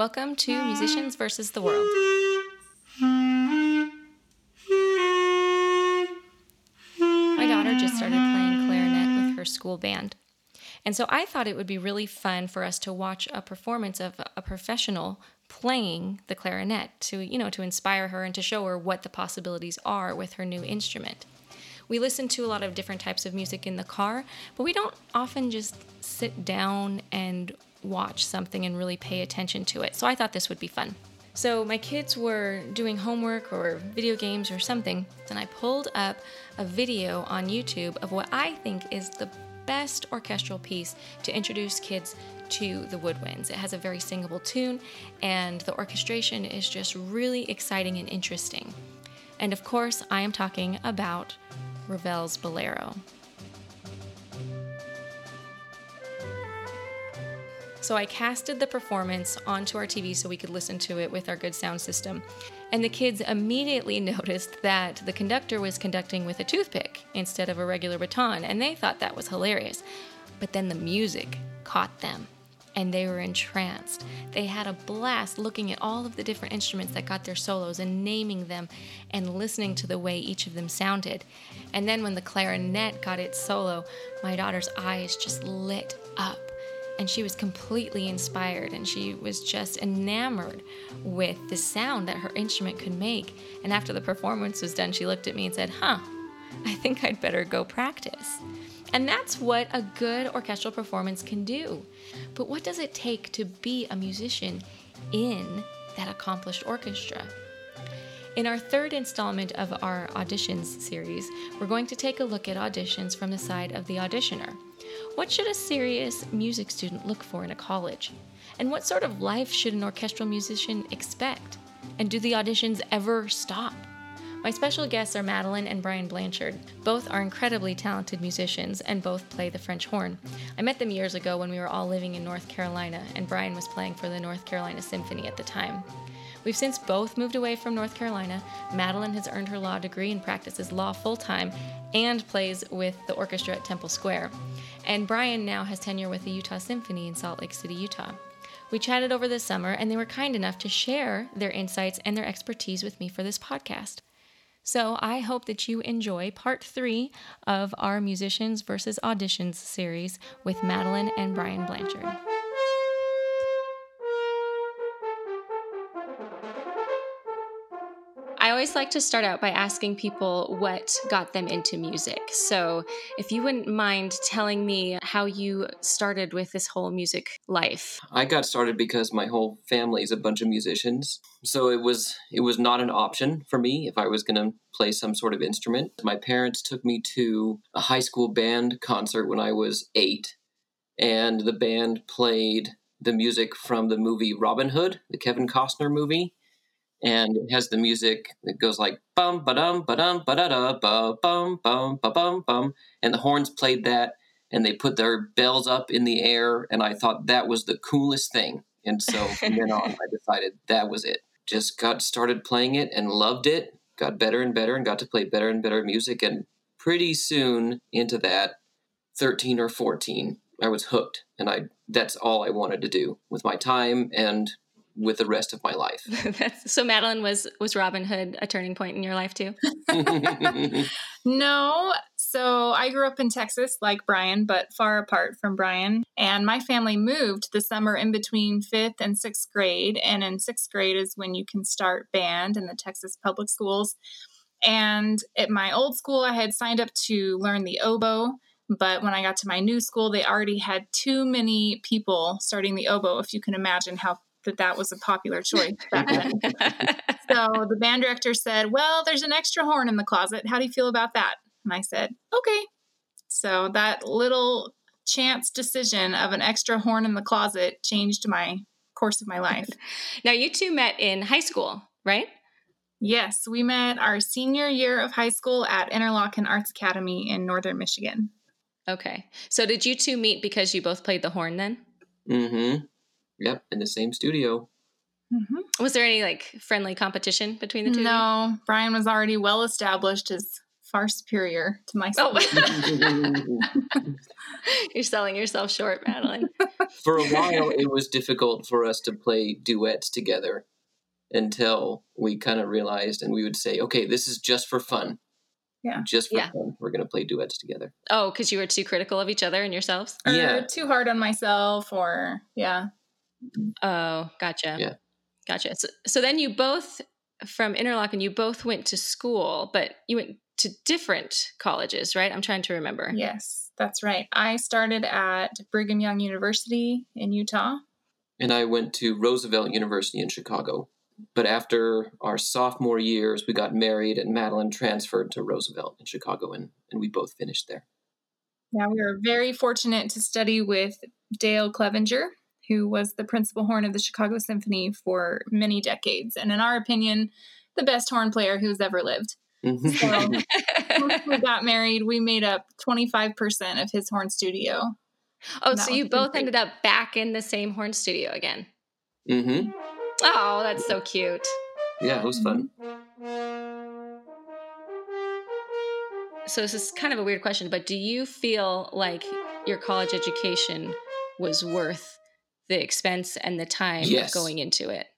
Welcome to Musicians versus the World. My daughter just started playing clarinet with her school band. And so I thought it would be really fun for us to watch a performance of a professional playing the clarinet to, you know, to inspire her and to show her what the possibilities are with her new instrument. We listen to a lot of different types of music in the car, but we don't often just sit down and watch something and really pay attention to it. So I thought this would be fun. So my kids were doing homework or video games or something, and I pulled up a video on YouTube of what I think is the best orchestral piece to introduce kids to the woodwinds. It has a very singable tune, and the orchestration is just really exciting and interesting. And of course, I am talking about Ravel's Bolero. So I casted the performance onto our TV so we could listen to it with our good sound system. And the kids immediately noticed that the conductor was conducting with a toothpick instead of a regular baton, and they thought that was hilarious. But then the music caught them and they were entranced. They had a blast looking at all of the different instruments that got their solos and naming them and listening to the way each of them sounded. And then when the clarinet got its solo, my daughter's eyes just lit up and she was completely inspired and she was just enamored with the sound that her instrument could make. And after the performance was done, she looked at me and said, Huh, I think I'd better go practice. And that's what a good orchestral performance can do. But what does it take to be a musician in that accomplished orchestra? In our third installment of our auditions series, we're going to take a look at auditions from the side of the auditioner. What should a serious music student look for in a college? And what sort of life should an orchestral musician expect? And do the auditions ever stop? My special guests are Madeline and Brian Blanchard. Both are incredibly talented musicians and both play the French horn. I met them years ago when we were all living in North Carolina, and Brian was playing for the North Carolina Symphony at the time. We've since both moved away from North Carolina. Madeline has earned her law degree and practices law full time and plays with the orchestra at Temple Square. And Brian now has tenure with the Utah Symphony in Salt Lake City, Utah. We chatted over the summer, and they were kind enough to share their insights and their expertise with me for this podcast. So I hope that you enjoy part three of our Musicians versus Auditions series with Madeline and Brian Blanchard. Always like to start out by asking people what got them into music. So, if you wouldn't mind telling me how you started with this whole music life. I got started because my whole family is a bunch of musicians. So it was it was not an option for me if I was going to play some sort of instrument. My parents took me to a high school band concert when I was 8 and the band played the music from the movie Robin Hood, the Kevin Costner movie and it has the music that goes like bum ba dum ba dum ba da da ba bum bum ba bum bum, and the horns played that, and they put their bells up in the air, and I thought that was the coolest thing, and so from then on, I decided that was it. Just got started playing it and loved it. Got better and better, and got to play better and better music, and pretty soon into that, thirteen or fourteen, I was hooked, and I that's all I wanted to do with my time and with the rest of my life. so Madeline was was Robin Hood a turning point in your life too? no. So I grew up in Texas like Brian, but far apart from Brian. And my family moved the summer in between 5th and 6th grade, and in 6th grade is when you can start band in the Texas public schools. And at my old school I had signed up to learn the oboe but when I got to my new school, they already had too many people starting the oboe, if you can imagine how that that was a popular choice back then. so the band director said, Well, there's an extra horn in the closet. How do you feel about that? And I said, Okay. So that little chance decision of an extra horn in the closet changed my course of my life. now, you two met in high school, right? Yes, we met our senior year of high school at Interlochen Arts Academy in northern Michigan. Okay. So did you two meet because you both played the horn then? Mm hmm. Yep, in the same studio. Mm-hmm. Was there any like friendly competition between the two? No, Brian was already well established as far superior to myself. Oh. You're selling yourself short, Madeline. For a while, it was difficult for us to play duets together until we kind of realized and we would say, okay, this is just for fun. Yeah. Just for Yeah. fun. We're going to play duets together. Oh, because you were too critical of each other and yourselves? Or Yeah. too hard on myself, or yeah. Oh, gotcha. Yeah. Gotcha. So, so then you both, from Interlochen, you both went to school, but you went to different colleges, right? I'm trying to remember. Yes, that's right. I started at Brigham Young University in Utah. And I went to Roosevelt University in Chicago. But after our sophomore years, we got married, and Madeline transferred to Roosevelt in Chicago, and, and we both finished there. Yeah, we were very fortunate to study with Dale Clevenger, who was the principal horn of the Chicago Symphony for many decades, and in our opinion, the best horn player who's ever lived. Mhm. Once we got married, we made up 25% of his horn studio. oh, so you both great. ended up back in the same horn studio again. Mm-hmm. Oh, that's so cute. Yeah, it was fun. So this is kind of a weird question, but do you feel like your college education was worth the expense and the time Yes. of going into it?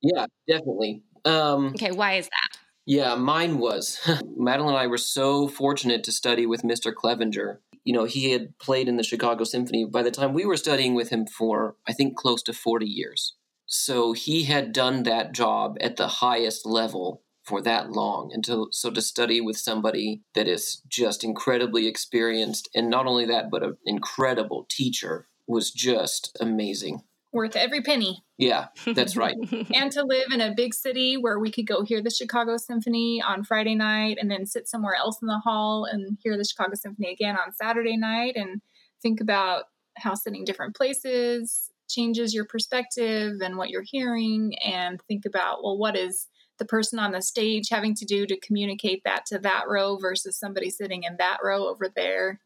Yeah, definitely. Um, Okay, why is that? Yeah, mine was. Madeline and I were so fortunate to study with Mr. Clevenger. You know, he had played in the Chicago Symphony by the time we were studying with him for, I think, close to 40 years. So he had done that job at the highest level for that long. And to, so to study with somebody that is just incredibly experienced, and not only that, but an incredible teacher was just amazing. Worth every penny. Yeah, that's right. and to live in a big city where we could go hear the Chicago Symphony on Friday night and then sit somewhere else in the hall and hear the Chicago Symphony again on Saturday night and think about how sitting different places changes your perspective and what you're hearing and think about well what is the person on the stage having to do to communicate that to that row versus somebody sitting in that row over there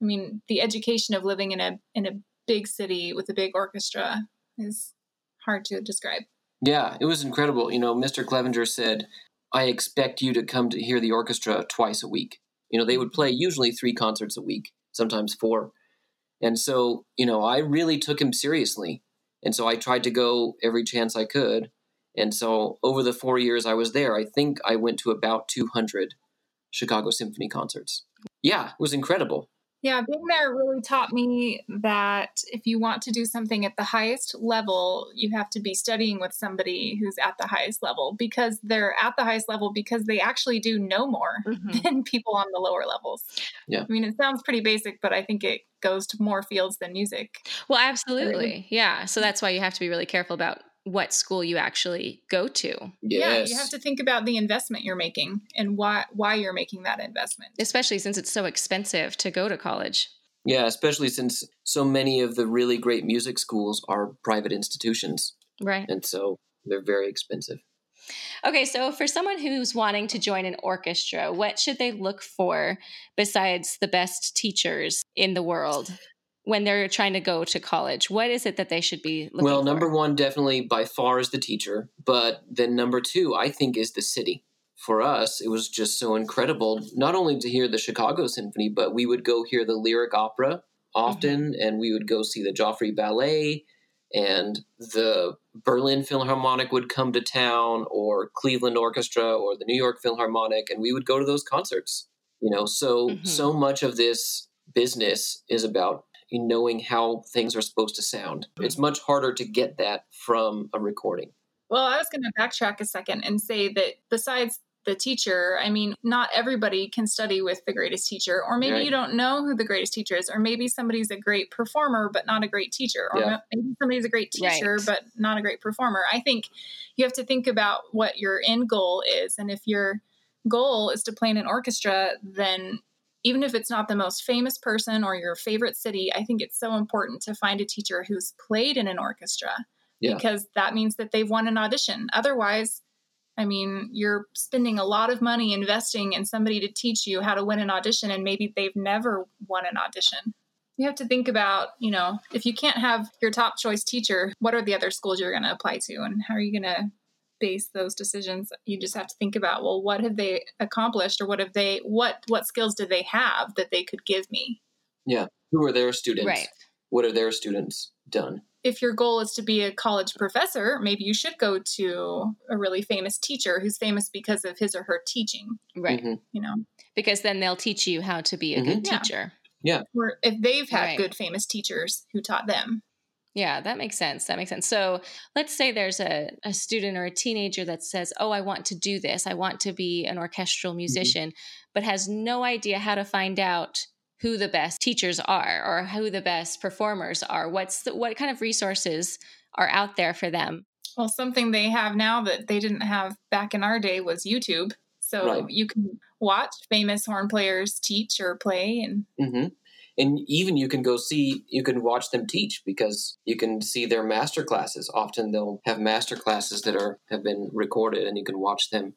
i mean the education of living in a in a big city with a big orchestra is hard to describe Yeah, it was incredible. You know, Mr. Clevenger said, I expect you to come to hear the orchestra twice a week. You know, they would play usually three concerts a week, sometimes four. And so, you know, I really took him seriously. And so I tried to go every chance I could. And so over the four years I was there, I think I went to about 200 Chicago Symphony concerts. Yeah, it was incredible. Yeah, being there really taught me that if you want to do something at the highest level, you have to be studying with somebody who's at the highest level because they're at the highest level because they actually do know more Mhm. than people on the lower levels. Yeah. I mean, it sounds pretty basic, but I think it goes to more fields than music. Well, absolutely. Yeah. So that's why you have to be really careful about what school you actually go to, Yeah, you have to think about the investment you're making and why why you're making that investment. especially since it's so expensive to go to college. Yeah, especially since so many of the really great music schools are private institutions. Right. And so they're very expensive. Okay, so for someone who's wanting to join an orchestra, what should they look for besides the best teachers in the world when they're trying to go to college? What is it that they should be looking well, for? number one, definitely by far is the teacher. But then number two, I think, is the city. For us, it was just so incredible, not only to hear the Chicago Symphony, but we would go hear the Lyric Opera often, and we would go see the Joffrey Ballet, and the Berlin Philharmonic would come to town, or Cleveland Orchestra, or the New York Philharmonic, and we would go to those concerts. You know, so Mhm. so much of this business is about knowing how things are supposed to sound. It's mm-hmm. much harder to get that from a recording. Well, I was going to backtrack a second and say that besides the teacher, I mean, not everybody can study with the greatest teacher, or maybe Right. you don't know who the greatest teacher is, or maybe somebody's a great performer but not a great teacher, or Yeah. maybe somebody's a great teacher Right. but not a great performer. I think you have to think about what your end goal is, and if your goal is to play in an orchestra, then even if it's not the most famous person or your favorite city, I think it's so important to find a teacher who's played in an orchestra Yeah. because that means that they've won an audition. Otherwise, I mean, you're spending a lot of money investing in somebody to teach you how to win an audition, and maybe they've never won an audition. You have to think about, you know, if you can't have your top choice teacher, what are the other schools you're going to apply to, and how are you going to base those decisions? You just have to think about, well, what have they accomplished, or what have they, what what skills do they have that they could give me? Yeah. Who are their students? Right. What are their students done? If your goal is to be a college professor, maybe you should go to a really famous teacher who's famous because of his or her teaching, Right. Mhm. you know. Because then they'll teach you how to be a good teacher. Yeah. teacher. Or if they've had Right. good famous teachers who taught them. Yeah, that makes sense. That makes sense. So let's say there's a, a student or a teenager that says, Oh, I want to do this. I want to be an orchestral musician, but has no idea how to find out who the best teachers are or who the best performers are. What's the, what kind of resources are out there for them? Well, something they have now that they didn't have back in our day was YouTube. So Right. you can watch famous horn players teach or play and hmm And even you can go see, you can watch them teach because you can see their master classes. Often they'll have master classes that are have been recorded, and you can watch them.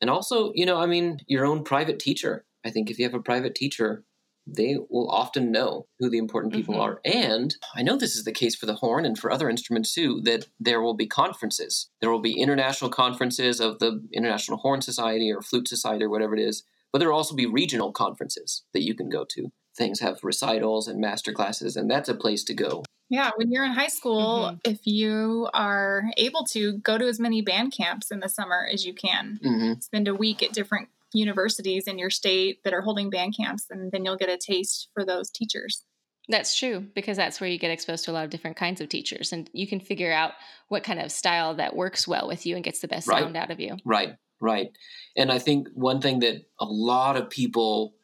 And also, you know, I mean, your own private teacher. I think if you have a private teacher, they will often know who the important people Mhm. are. And I know this is the case for the horn and for other instruments too, that there will be conferences. There will be international conferences of the International Horn Society or Flute Society or whatever it is. But there will also be regional conferences that you can go to. Things have recitals and master classes, and that's a place to go. Yeah, when you're in high school, Mhm. if you are able to go to as many band camps in the summer as you can, hmm spend a week at different universities in your state that are holding band camps, and then you'll get a taste for those teachers. That's true because that's where you get exposed to a lot of different kinds of teachers and you can figure out what kind of style that works well with you and gets the best Right. sound out of you. Right, right. And I think one thing that a lot of people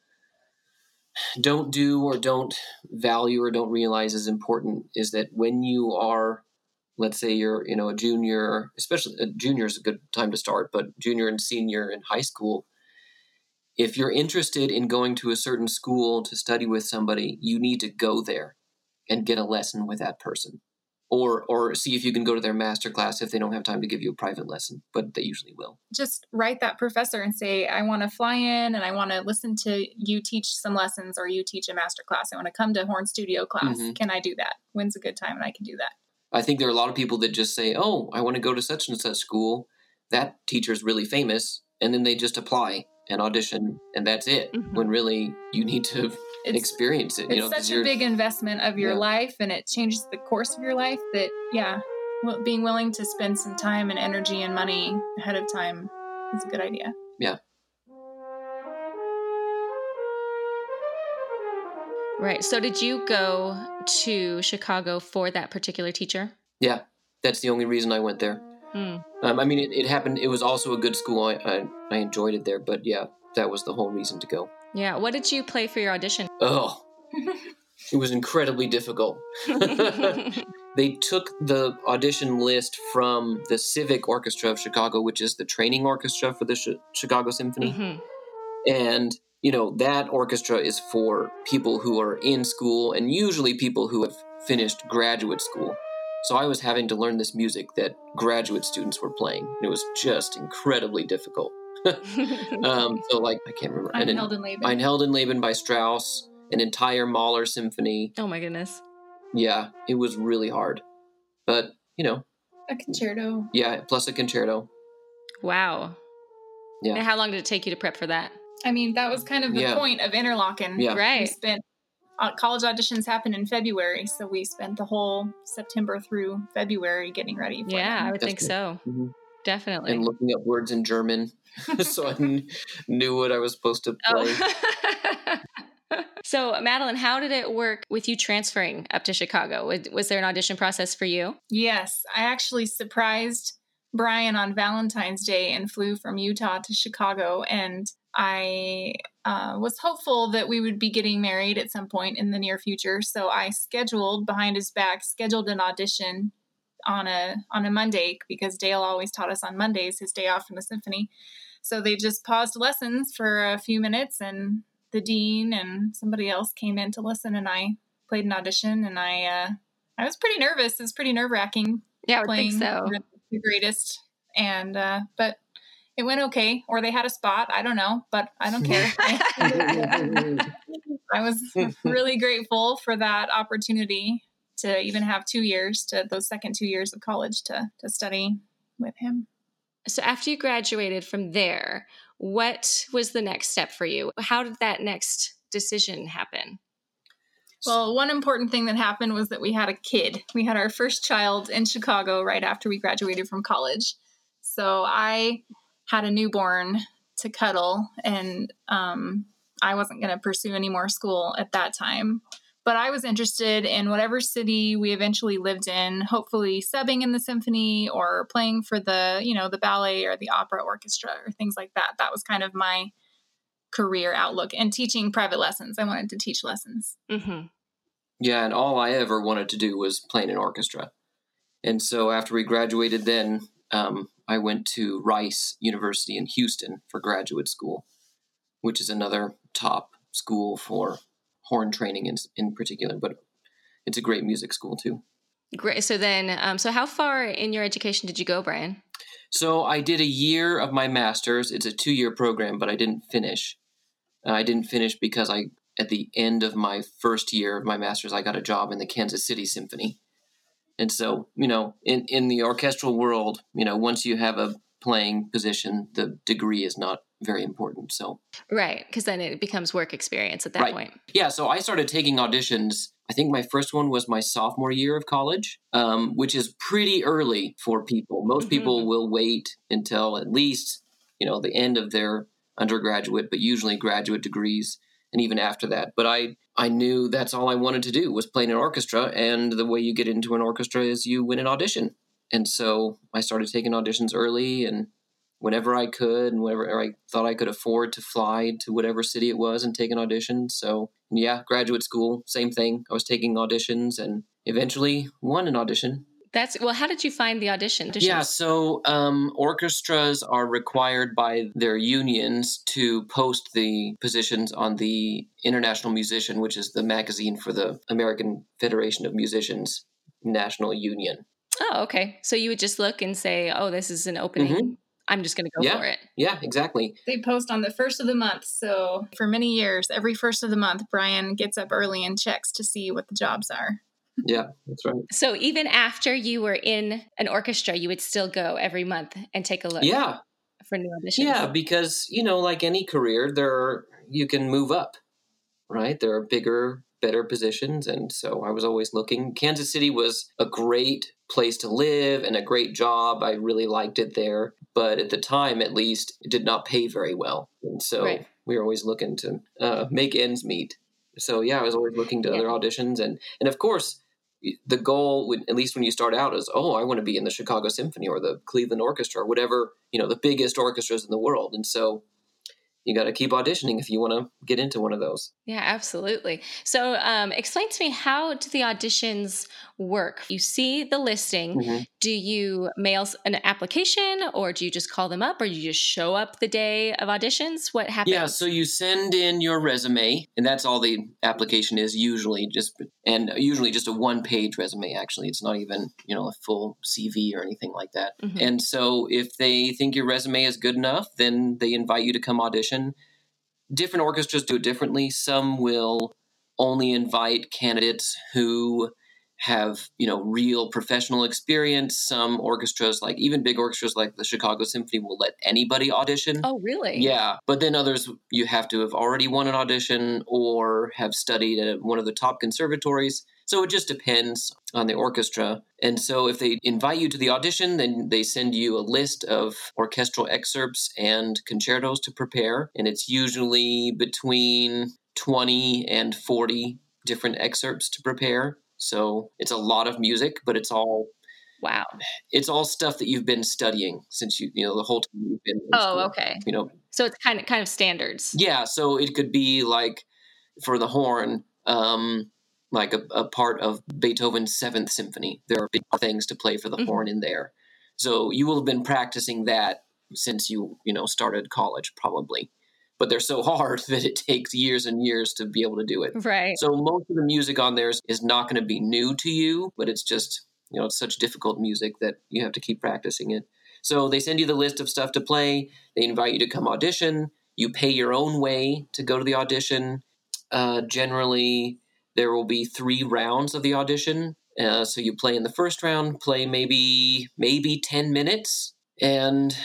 don't do or don't value or don't realize is important is that when you are let's say you're you know a junior especially a junior is a good time to start but junior and senior in high school if you're interested in going to a certain school to study with somebody you need to go there and get a lesson with that person or or see if you can go to their master class if they don't have time to give you a private lesson but they usually will Just write that professor and say, I want to fly in and I want to listen to you teach some lessons or you teach a master class. I want to come to horn studio class. Mhm. Can I do that? When's a good time and I can do that? I think there are a lot of people that just say, "Oh, I want to go to such and such school. That teacher's really famous," and then they just apply and audition, and that's it. Mhm. When really you need to It's experience it. it's you know, 'cause such a big investment of your Yeah. life and it changes the course of your life that yeah well, being willing to spend some time and energy and money ahead of time is a good idea Yeah. Right. So did you go to Chicago for that particular teacher? Yeah, that's the only reason I went there. Hmm. Um, I mean, it, it happened. It was also a good school. I, I I enjoyed it there, but yeah, that was the whole reason to go. Yeah. What did you play for your audition? Oh, it was incredibly difficult. they took the audition list from the Civic Orchestra of Chicago, which is the training orchestra for the Chi- Chicago Symphony. Mhm. And, you know, that orchestra is for people who are in school and usually people who have finished graduate school. So I was having to learn this music that graduate students were playing. And it was just incredibly difficult. Um, so, like, I can't remember. I'm And held in labor by Strauss, an entire Mahler symphony. oh my goodness. Yeah, it was really hard. But, you know, a concerto yeah, plus a concerto. Wow. Yeah. And how long did it take you to prep for that? I mean, that was kind of the Yeah. point of Interlochen. Yeah. We spent uh, college auditions happen in February, so we spent the whole September through February getting ready. For Yeah, them. I would think That's so. Mhm. Definitely. And looking up words in German so I kn- knew what I was supposed to play. Oh. so, Madeline, how did it work with you transferring up to Chicago? Was, was there an audition process for you? Yes, I actually surprised Brian on Valentine's Day and flew from Utah to Chicago, and I uh, was hopeful that we would be getting married at some point in the near future. So I scheduled behind his back, scheduled an audition on a on a Monday because Dale always taught us on Mondays, his day off from the symphony. So they just paused lessons for a few minutes, and the dean and somebody else came in to listen, and I played an audition, and I uh, I was pretty nervous. It was pretty nerve wracking Yeah, I playing think so. the greatest, and uh, but it went okay. Or they had a spot. I don't know, but I don't care. I was really grateful for that opportunity to even have two years to those second two years of college to to study with him. So, after you graduated from there, what was the next step for you? How did that next decision happen? Well, one important thing that happened was that we had a kid. We had our first child in Chicago right after we graduated from college. So I had a newborn to cuddle, and um, I wasn't going to pursue any more school at that time. But I was interested in whatever city we eventually lived in, hopefully subbing in the symphony or playing for the, you know, the ballet or the opera orchestra or things like that. That was kind of my career outlook and teaching private lessons. I wanted to teach lessons. Mm-hmm. Yeah, and all I ever wanted to do was play in an orchestra. And so after we graduated, then um, I went to Rice University in Houston for graduate school, which is another top school for horn training in, in particular, but it's a great music school too. Great. So then, um, so how far in your education did you go, Brian? So I did a year of my master's. It's a two year program, but I didn't finish. Uh, I didn't finish because I, at the end of my first year of my master's, I got a job in the Kansas City Symphony. And so, you know, in, in the orchestral world, you know, once you have a playing position, the degree is not very important. So, right, because then it becomes work experience at that right. point. Yeah. So I started taking auditions. I think my first one was my sophomore year of college, um, which is pretty early for people. Most mm-hmm. people will wait until at least you know the end of their undergraduate, but usually graduate degrees, and even after that. But I I knew that's all I wanted to do was play in an orchestra, and the way you get into an orchestra is you win an audition. And so I started taking auditions early and whenever I could and whenever I thought I could afford to fly to whatever city it was and take an audition. So, yeah, graduate school, same thing. I was taking auditions and eventually won an audition. That's well. How did you find the audition? Auditions? Yeah, so um, orchestras are required by their unions to post the positions on the International Musician, which is the magazine for the American Federation of Musicians National Union. Oh, okay. So you would just look and say, "Oh, this is an opening. Mm-hmm. I'm just going to go yeah. for it." Yeah, exactly. They post on the first of the month. So for many years, every first of the month, Brian gets up early and checks to see what the jobs are. Yeah, that's right. So even after you were in an orchestra, you would still go every month and take a look. Yeah. For new auditions. Yeah, because you know, like any career, there are, you can move up, right? There are bigger better positions. And so I was always looking. Kansas City was a great place to live and a great job. I really liked it there. But at the time, at least, it did not pay very well. And so right. we were always looking to uh, make ends meet. So yeah, I was always looking to yeah. other auditions. And, and of course, the goal, would, at least when you start out, is oh, I want to be in the Chicago Symphony or the Cleveland Orchestra or whatever, you know, the biggest orchestras in the world. And so you got to keep auditioning if you want to get into one of those. Yeah, absolutely. So, um, explain to me how do the auditions work? You see the listing. Mm-hmm. Do you mail an application, or do you just call them up, or do you just show up the day of auditions? What happens? Yeah, so you send in your resume, and that's all the application is usually. Just and usually just a one-page resume. Actually, it's not even you know a full CV or anything like that. Mm-hmm. And so, if they think your resume is good enough, then they invite you to come audition. Different orchestras do it differently. Some will only invite candidates who have you know real professional experience. Some orchestras like even big orchestras like the chicago symphony will let anybody audition. Oh really? Yeah but then others you have to have already won an audition or have studied at one of the top conservatories. So it just depends on the orchestra. And so if they invite you to the audition then they send you a list of orchestral excerpts and concertos to prepare. And it's usually between 20 and 40 different excerpts to prepare so it's a lot of music, but it's all wow. It's all stuff that you've been studying since you you know the whole time you've been. oh, school, okay. You know, so it's kind of kind of standards. Yeah, so it could be like for the horn, um, like a, a part of Beethoven's Seventh Symphony. There are big things to play for the mm-hmm. horn in there. So you will have been practicing that since you you know started college probably but they're so hard that it takes years and years to be able to do it. Right. So most of the music on there is, is not going to be new to you, but it's just, you know, it's such difficult music that you have to keep practicing it. So they send you the list of stuff to play. They invite you to come audition. You pay your own way to go to the audition. Uh, generally, there will be three rounds of the audition. Uh, so you play in the first round, play maybe maybe ten minutes, and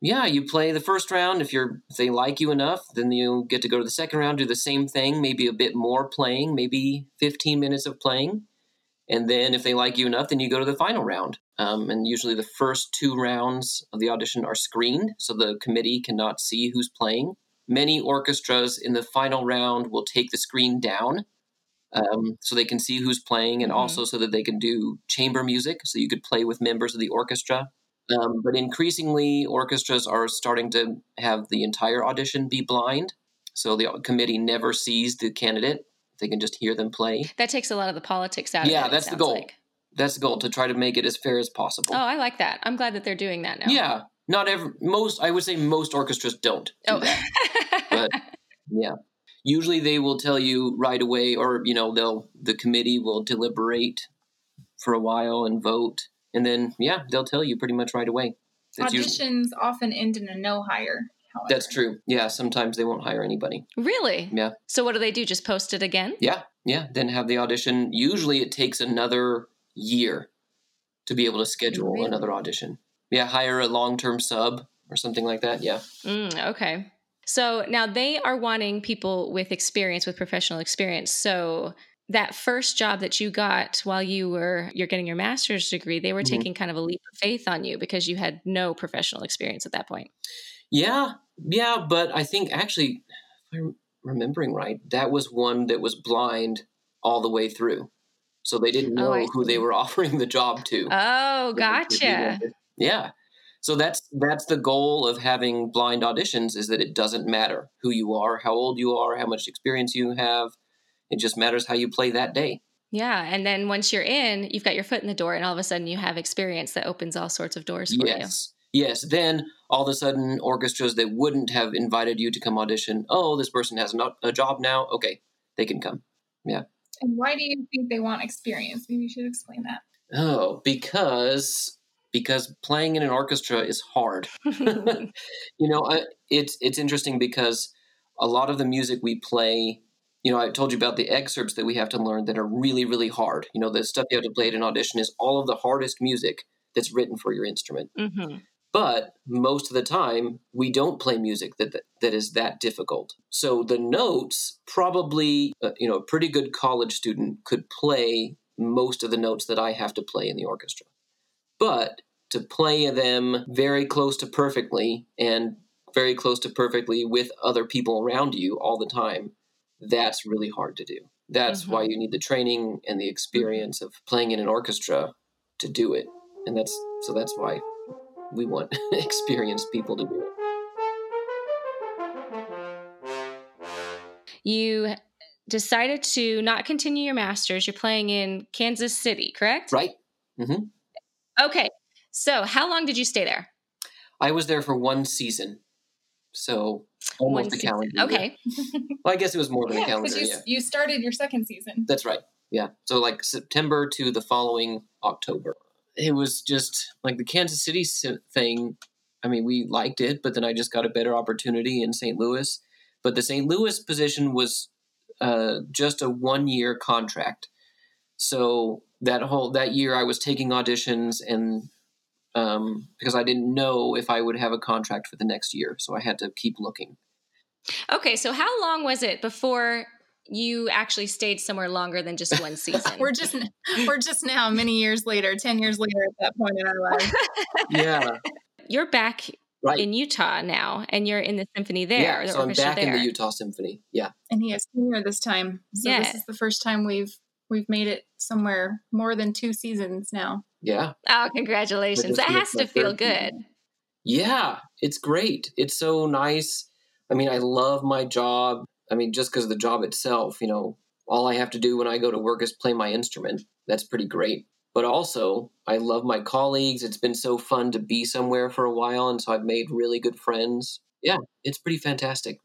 yeah, you play the first round. If you're if they like you enough, then you get to go to the second round, do the same thing, maybe a bit more playing, maybe 15 minutes of playing. And then if they like you enough, then you go to the final round. Um, and usually the first two rounds of the audition are screened, so the committee cannot see who's playing. Many orchestras in the final round will take the screen down um, so they can see who's playing and Mhm. also so that they can do chamber music, so you could play with members of the orchestra. Um, but increasingly, orchestras are starting to have the entire audition be blind, so the committee never sees the candidate. They can just hear them play. That takes a lot of the politics out Yeah, of it. it that's the goal. like. That's the goal to try to make it as fair as possible. Oh, I like that. I'm glad that they're doing that now. Yeah, not every most. I would say most orchestras don't. Do Oh. that. But yeah, usually they will tell you right away, or you know, they'll the committee will deliberate for a while and vote, and then yeah, they'll tell you pretty much right away. That's usually- Auditions often end in a no hire. However. that's true. Yeah, sometimes they won't hire anybody. really? Yeah. So what do they do? Just post it again? Yeah, yeah. Then have the audition. Usually, it takes another year to be able to schedule Really? another audition. Yeah, hire a long term sub or something like that. Yeah. Mm, okay. So now they are wanting people with experience, with professional experience. So that first job that you got while you were you're getting your master's degree, they were Mhm. taking kind of a leap of faith on you because you had no professional experience at that point. Yeah, yeah, but I think actually, if I'm remembering right, that was one that was blind all the way through. So they didn't Oh, know I who they were offering the job to. Oh, So they- they gotcha. Yeah. So that's that's the goal of having blind auditions is that it doesn't matter who you are, how old you are, how much experience you have. It just matters how you play that day. Yeah. And then once you're in, you've got your foot in the door, and all of a sudden you have experience that opens all sorts of doors for you. Yes. Yes. Then all of a sudden, orchestras that wouldn't have invited you to come audition, oh, this person has not a job now. Okay, they can come. Yeah. And why do you think they want experience? Maybe you should explain that. Oh, because because playing in an orchestra is hard. you. you know, I, it's it's interesting because a lot of the music we play, you know, I told you about the excerpts that we have to learn that are really really hard. You know, the stuff you have to play at an audition is all of the hardest music that's written for your instrument. hmm But most of the time, we don't play music that that, that is that difficult. So the notes probably, uh, you know, a pretty good college student could play most of the notes that I have to play in the orchestra. But to play them very close to perfectly and very close to perfectly with other people around you all the time, that's really hard to do. That's why you need the training and the experience of playing in an orchestra to do it. And that's so that's why we want experienced people to do it. You decided to not continue your master's. You're playing in Kansas City, correct? Right? Mhm. Okay. So, how long did you stay there? I was there for one season. So almost One a calendar year. Okay. Well, I guess it was more than a Yeah, calendar because you, year. you started your second season. That's right. Yeah. So like September to the following October. It was just like the Kansas City thing. I mean, we liked it, but then I just got a better opportunity in St. Louis. But the St. Louis position was uh, just a one year contract. So that whole that year, I was taking auditions and um, because I didn't know if I would have a contract for the next year, so I had to keep looking. Okay. So, how long was it before you actually stayed somewhere longer than just one season? We're just we're just now many years later, ten years later at that point in our life. Yeah, you're back right. in Utah now, and you're in the symphony there. yeah, the so I'm orchestra back in the Utah Symphony. Yeah. And he is senior this time. So Yeah. this is the first time we've we've made it somewhere more than two seasons now. Yeah. Oh, congratulations! That has to feel good. Yeah, it's great. It's so nice. I mean, I love my job. I mean, just because of the job itself, you know, all I have to do when I go to work is play my instrument. That's pretty great. But also, I love my colleagues. It's been so fun to be somewhere for a while. And so I've made really good friends. Yeah, it's pretty fantastic.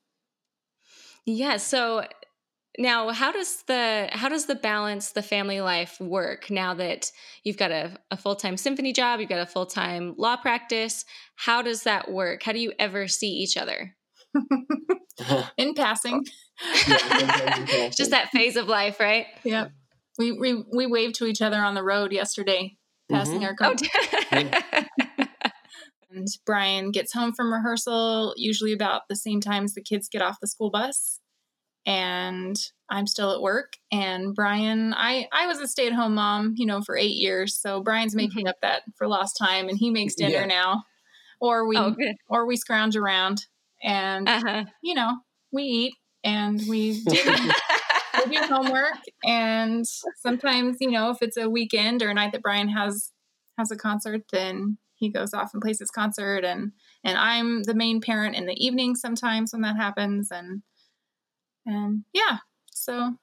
Yeah. So now, how does the how does the balance the family life work now that you've got a, a full time symphony job, you've got a full time law practice? How does that work? How do you ever see each other? In passing. Just that phase of life, right? Yep. We, we we waved to each other on the road yesterday, passing Mhm. our car. Oh, And Brian gets home from rehearsal, usually about the same time as the kids get off the school bus. And I'm still at work. And Brian, I, I was a stay at home mom, you know, for eight years. So Brian's making mm-hmm. up that for lost time and he makes dinner yeah. now. Or we oh, or we scrounge around and uh-huh. you know, we eat and we do, we do homework and sometimes, you know, if it's a weekend or a night that Brian has has a concert, then he goes off and plays his concert and and I'm the main parent in the evening sometimes when that happens and and yeah so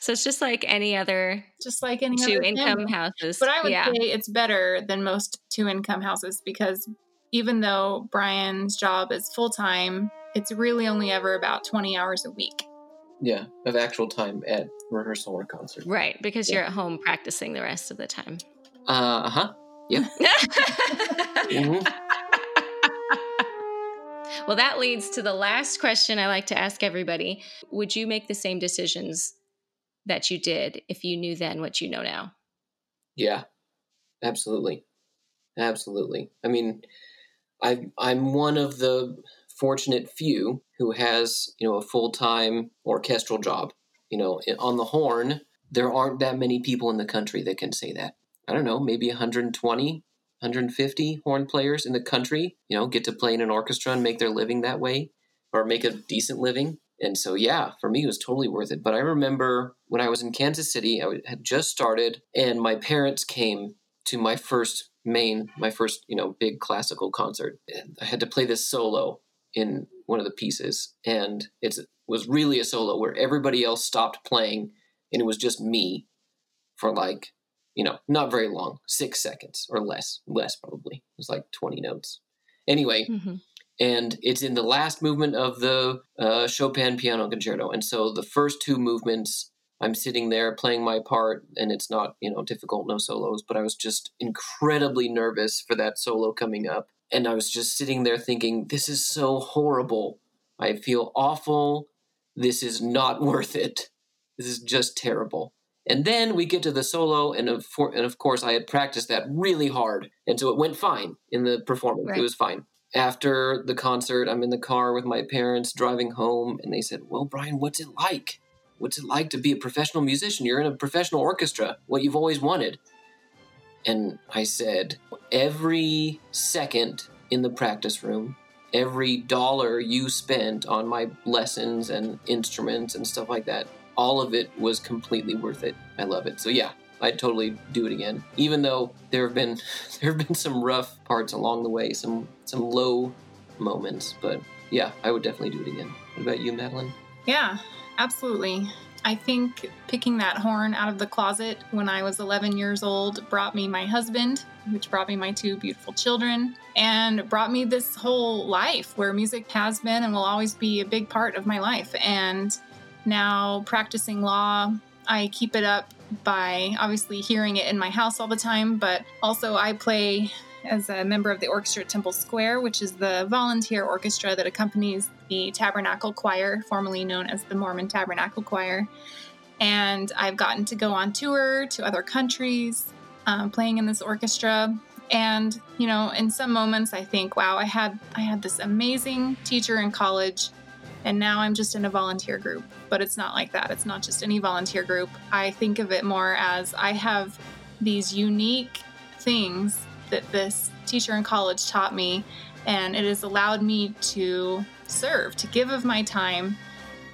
so it's just like any other just like any two income family. houses but i would yeah. say it's better than most two income houses because even though brian's job is full-time it's really only ever about 20 hours a week yeah of actual time at rehearsal or concert right because yeah. you're at home practicing the rest of the time uh-huh yeah mm-hmm. Well, that leads to the last question I like to ask everybody. Would you make the same decisions that you did if you knew then what you know now? Yeah, absolutely. Absolutely. I mean, I I'm one of the fortunate few who has, you know, a full-time orchestral job. You know, on the horn, there aren't that many people in the country that can say that. I don't know, maybe 120, 150 horn players in the country, you know, get to play in an orchestra and make their living that way or make a decent living. And so, yeah, for me, it was totally worth it. But I remember when I was in Kansas City, I had just started, and my parents came to my first main, my first, you know, big classical concert. And I had to play this solo in one of the pieces. And it was really a solo where everybody else stopped playing, and it was just me for like you know, not very long, six seconds or less, less probably. It was like 20 notes. Anyway, mm-hmm. and it's in the last movement of the uh, Chopin piano concerto. And so the first two movements, I'm sitting there playing my part, and it's not, you know, difficult, no solos, but I was just incredibly nervous for that solo coming up. And I was just sitting there thinking, this is so horrible. I feel awful. This is not worth it. This is just terrible. And then we get to the solo, and of, for, and of course, I had practiced that really hard. And so it went fine in the performance. Right. It was fine. After the concert, I'm in the car with my parents driving home, and they said, Well, Brian, what's it like? What's it like to be a professional musician? You're in a professional orchestra, what you've always wanted. And I said, Every second in the practice room, every dollar you spent on my lessons and instruments and stuff like that all of it was completely worth it. I love it. So yeah, I'd totally do it again. Even though there have been there have been some rough parts along the way, some some low moments, but yeah, I would definitely do it again. What about you, Madeline? Yeah, absolutely. I think picking that horn out of the closet when I was 11 years old brought me my husband, which brought me my two beautiful children, and brought me this whole life where music has been and will always be a big part of my life. And now practicing law. I keep it up by obviously hearing it in my house all the time, but also I play as a member of the orchestra at Temple Square, which is the volunteer orchestra that accompanies the Tabernacle Choir, formerly known as the Mormon Tabernacle Choir. And I've gotten to go on tour to other countries, um, playing in this orchestra. And you know, in some moments, I think, "Wow, I had I had this amazing teacher in college and now I'm just in a volunteer group. But it's not like that. It's not just any volunteer group. I think of it more as I have these unique things that this teacher in college taught me, and it has allowed me to serve, to give of my time,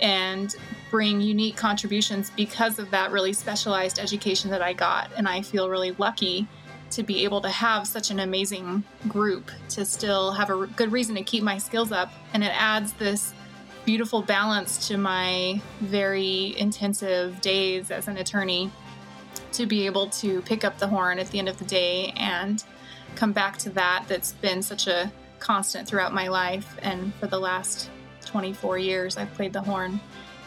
and bring unique contributions because of that really specialized education that I got. And I feel really lucky to be able to have such an amazing group to still have a good reason to keep my skills up. And it adds this beautiful balance to my very intensive days as an attorney to be able to pick up the horn at the end of the day and come back to that that's been such a constant throughout my life. And for the last 24 years I've played the horn.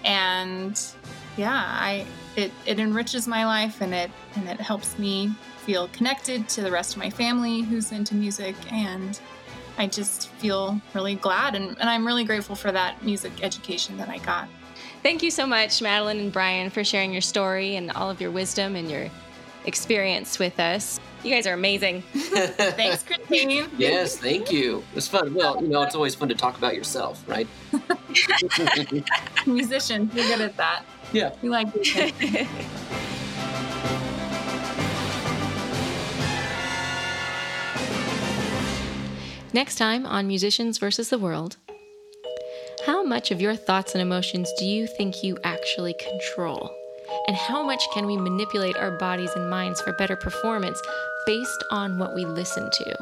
And yeah I it, it enriches my life and it and it helps me feel connected to the rest of my family who's into music and I just feel really glad and, and I'm really grateful for that music education that I got. Thank you so much, Madeline and Brian, for sharing your story and all of your wisdom and your experience with us. You guys are amazing. Thanks, Christine. yes, thank you. It was fun. Well, you know, it's always fun to talk about yourself, right? Musician, you're good at that. Yeah. We like it. Next time on Musicians versus the World. How much of your thoughts and emotions do you think you actually control? And how much can we manipulate our bodies and minds for better performance based on what we listen to?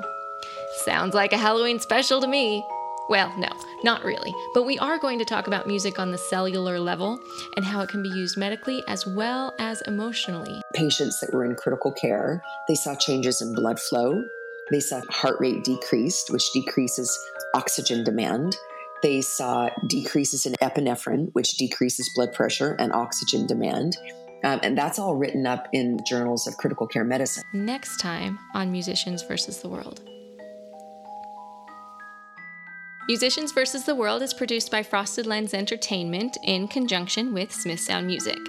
Sounds like a Halloween special to me. Well, no, not really. But we are going to talk about music on the cellular level and how it can be used medically as well as emotionally. Patients that were in critical care, they saw changes in blood flow. They saw heart rate decreased, which decreases oxygen demand. They saw decreases in epinephrine, which decreases blood pressure and oxygen demand. Um, and that's all written up in journals of critical care medicine. Next time on Musicians versus the World. Musicians versus the World is produced by Frosted Lens Entertainment in conjunction with Smith Sound Music.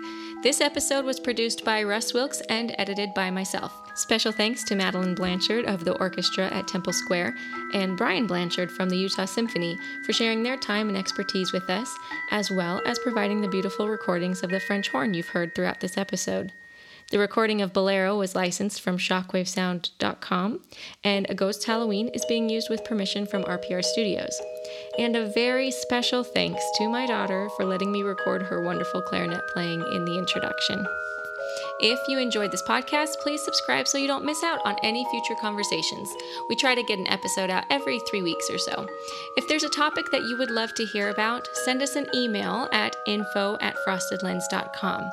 This episode was produced by Russ Wilkes and edited by myself. Special thanks to Madeline Blanchard of the orchestra at Temple Square and Brian Blanchard from the Utah Symphony for sharing their time and expertise with us, as well as providing the beautiful recordings of the French horn you've heard throughout this episode. The recording of Bolero was licensed from shockwavesound.com, and A Ghost Halloween is being used with permission from RPR Studios. And a very special thanks to my daughter for letting me record her wonderful clarinet playing in the introduction. If you enjoyed this podcast, please subscribe so you don't miss out on any future conversations. We try to get an episode out every three weeks or so. If there's a topic that you would love to hear about, send us an email at info at frostedlens.com.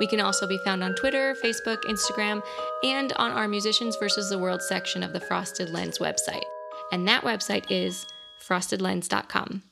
We can also be found on Twitter, Facebook, Instagram, and on our Musicians versus the World section of the Frosted Lens website. And that website is frostedlens.com.